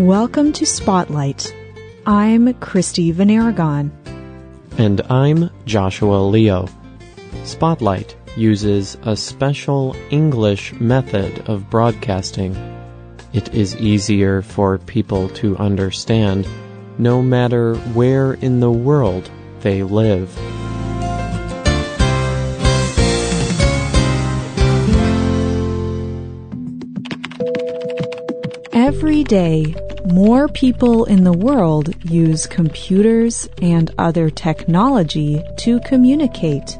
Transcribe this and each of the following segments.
Welcome to Spotlight. I'm Christy VanArragon. And I'm Joshua Leo. Spotlight uses a special English method of broadcasting. It is easier for people to understand no matter where in the world they live. Every day, more people in the world use computers and other technology to communicate.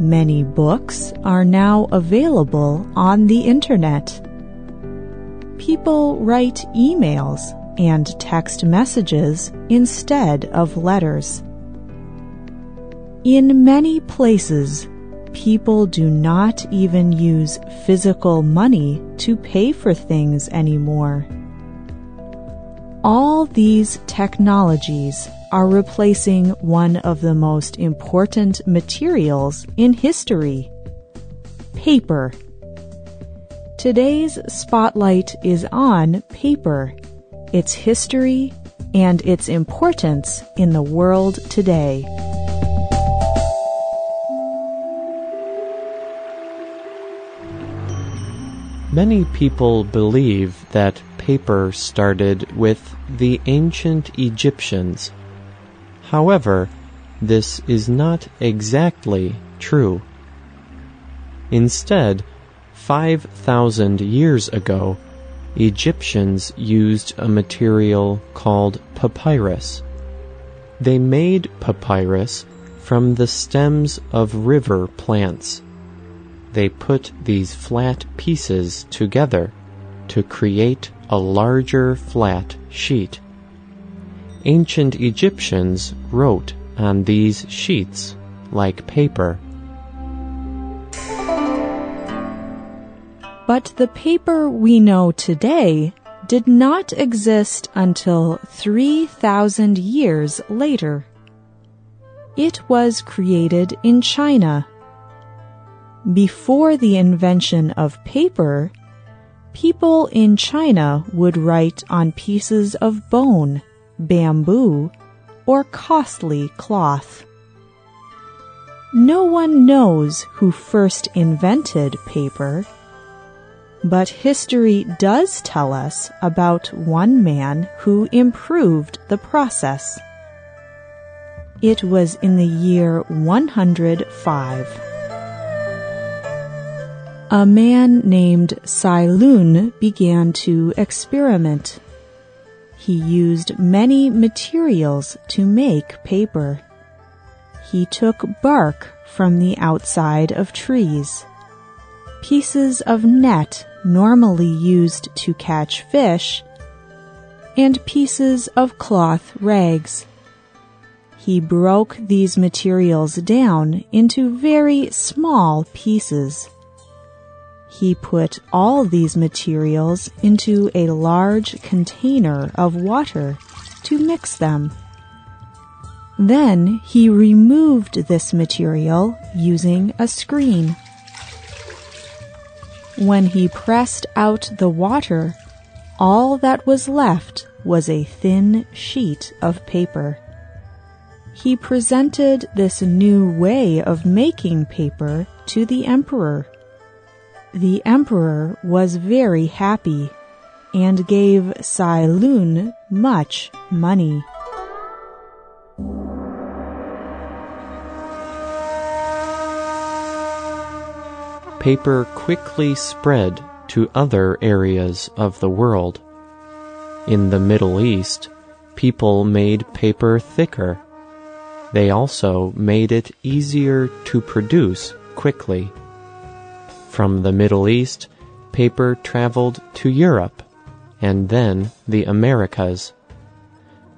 Many books are now available on the internet. People write emails and text messages instead of letters. In many places, people do not even use physical money to pay for things anymore. All these technologies are replacing one of the most important materials in history paper. Today's spotlight is on paper, its history, and its importance in the world today. Many people believe that paper started with the ancient Egyptians. However, this is not exactly true. Instead, 5,000 years ago, Egyptians used a material called papyrus. They made papyrus from the stems of river plants they put these flat pieces together to create a larger flat sheet. Ancient Egyptians wrote on these sheets like paper. But the paper we know today did not exist until 3,000 years later. It was created in China before the invention of paper, people in China would write on pieces of bone, bamboo, or costly cloth. No one knows who first invented paper, but history does tell us about one man who improved the process. It was in the year 105 a man named Cai Lun began to experiment. He used many materials to make paper. He took bark from the outside of trees, pieces of net normally used to catch fish, and pieces of cloth rags. He broke these materials down into very small pieces. He put all these materials into a large container of water to mix them. Then he removed this material using a screen. When he pressed out the water, all that was left was a thin sheet of paper. He presented this new way of making paper to the emperor. The emperor was very happy and gave Cai Lun much money. Paper quickly spread to other areas of the world. In the Middle East, people made paper thicker. They also made it easier to produce quickly. From the Middle East, paper traveled to Europe and then the Americas.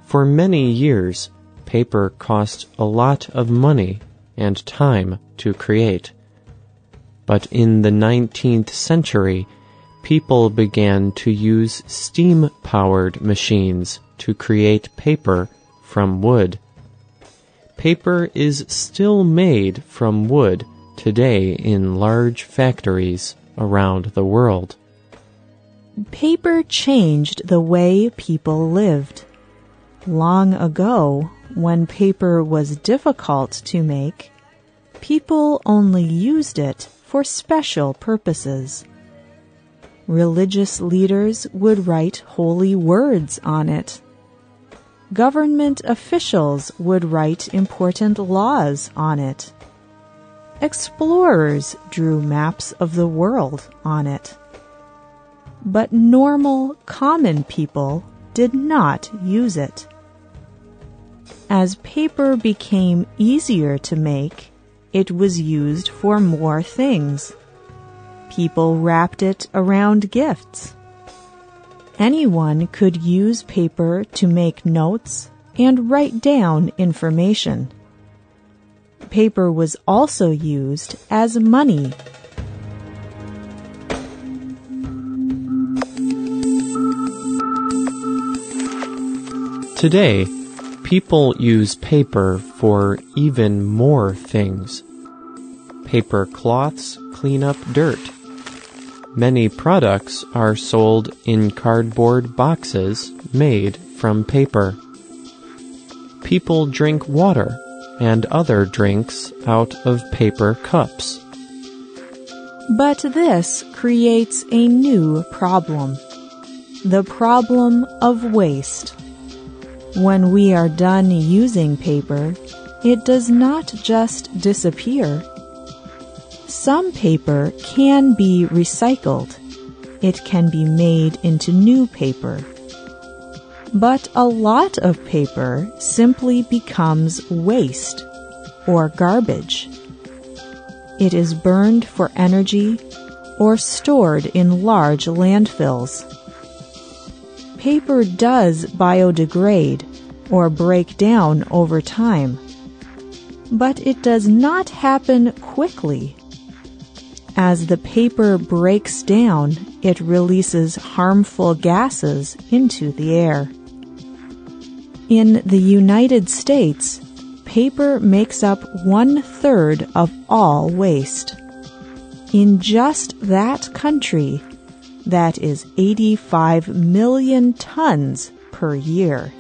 For many years, paper cost a lot of money and time to create. But in the 19th century, people began to use steam-powered machines to create paper from wood. Paper is still made from wood today in large factories around the world. Paper changed the way people lived. Long ago, when paper was difficult to make, people only used it for special purposes. Religious leaders would write holy words on it. Government officials would write important laws on it. Explorers drew maps of the world on it. But normal, common people did not use it. As paper became easier to make, it was used for more things. People wrapped it around gifts. Anyone could use paper to make notes and write down information. Paper was also used as money. Today, people use paper for even more things. Paper cloths clean up dirt. Many products are sold in cardboard boxes made from paper. People drink water and other drinks out of paper cups. But this creates a new problem. The problem of waste. When we are done using paper, it does not just disappear. Some paper can be recycled. It can be made into new paper. But a lot of paper simply becomes waste or garbage. It is burned for energy or stored in large landfills paper does biodegrade or break down over time, but it does not happen quickly. As the paper breaks down, it releases harmful gases into the air. In the United States, paper makes up one third of all waste. In just that country, that is 85 million tons per year.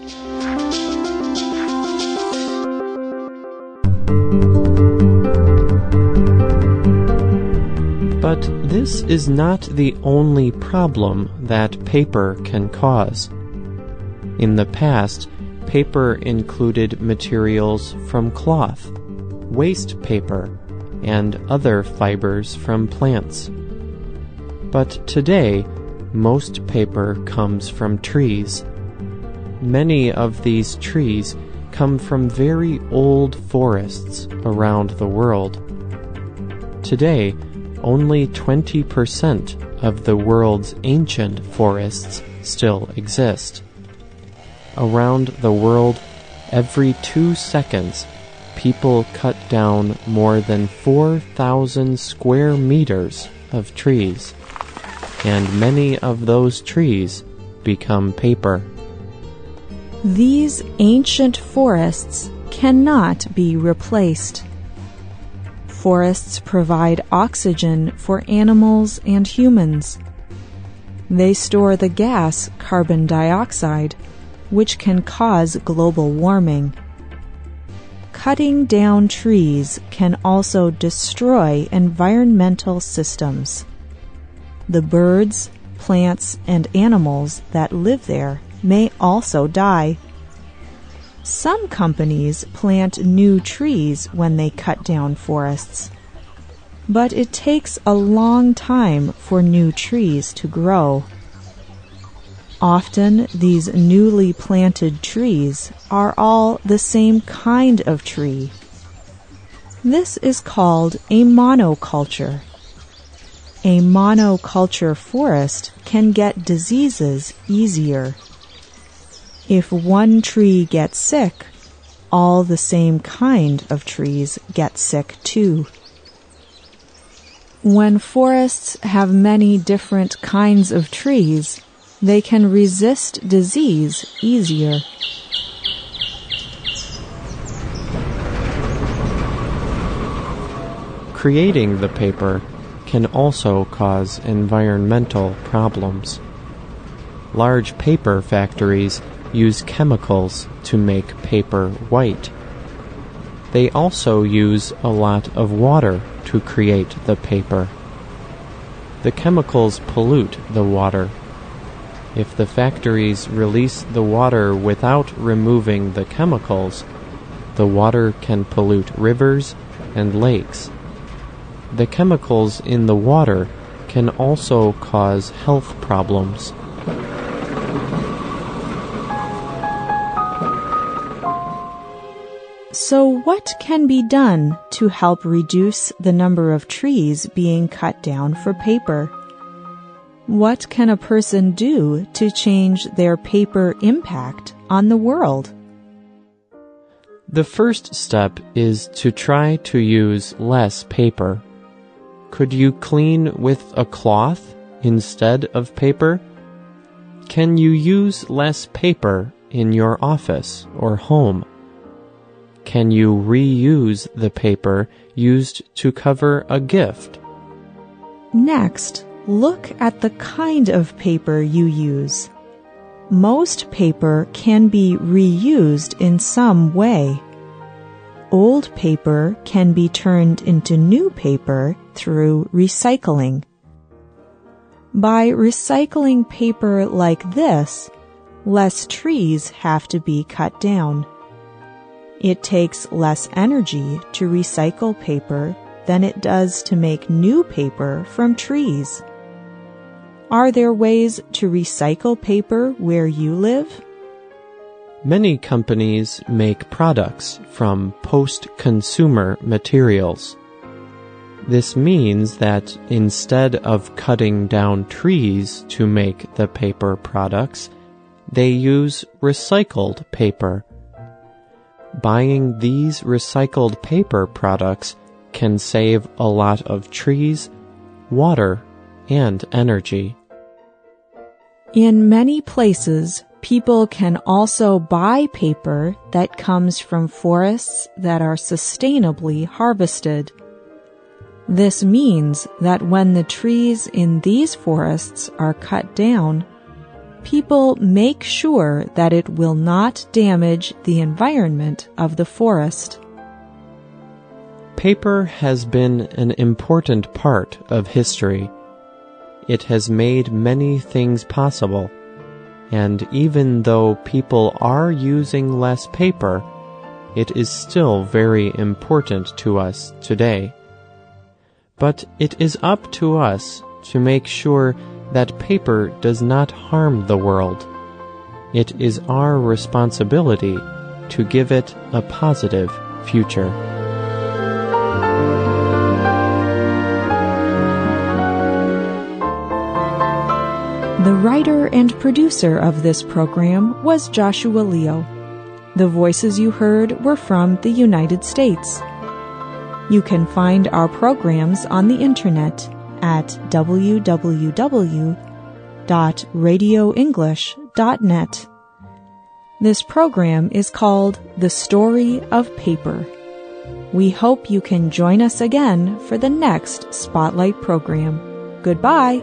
But this is not the only problem that paper can cause. In the past, paper included materials from cloth, waste paper, and other fibers from plants. But today, most paper comes from trees. Many of these trees come from very old forests around the world. Today, only 20% of the world's ancient forests still exist. Around the world, every two seconds, people cut down more than 4,000 square meters of trees and many of those trees become paper. These ancient forests cannot be replaced. Forests provide oxygen for animals and humans. They store the gas carbon dioxide, which can cause global warming. Cutting down trees can also destroy environmental systems the birds, plants, and animals that live there may also die. Some companies plant new trees when they cut down forests. But it takes a long time for new trees to grow. Often these newly planted trees are all the same kind of tree. This is called a monoculture a monoculture forest can get diseases easier. If one tree gets sick, all the same kind of trees get sick too. When forests have many different kinds of trees, they can resist disease easier. Creating the paper can also cause environmental problems. large paper factories use chemicals to make paper white. They also use a lot of water to create the paper. The chemicals pollute the water. If the factories release the water without removing the chemicals, the water can pollute rivers and lakes. The chemicals in the water can also cause health problems. So, what can be done to help reduce the number of trees being cut down for paper? What can a person do to change their paper impact on the world? The first step is to try to use less paper. Could you clean with a cloth instead of paper? Can you use less paper in your office or home? Can you reuse the paper used to cover a gift? Next, look at the kind of paper you use. Most paper can be reused in some way. Old paper can be turned into new paper through recycling. By recycling paper like this, less trees have to be cut down. It takes less energy to recycle paper than it does to make new paper from trees. Are there ways to recycle paper where you live? Many companies make products from post-consumer materials. This means that instead of cutting down trees to make the paper products, they use recycled paper buying these recycled paper products can save a lot of trees, water, and energy. In many places, people can also buy paper that comes from forests that are sustainably harvested. This means that when the trees in these forests are cut down, people make sure that it will not damage the environment of the forest. Paper has been an important part of history. It has made many things possible, and even though people are using less paper, it is still very important to us today. But it is up to us to make sure that paper does not harm the world. It is our responsibility to give it a positive future. The writer and producer of this program was Joshua Leo. The voices you heard were from the United States. You can find our programs on the internet at www.radioenglish.net. This program is called The Story of Paper. We hope you can join us again for the next Spotlight program. Goodbye.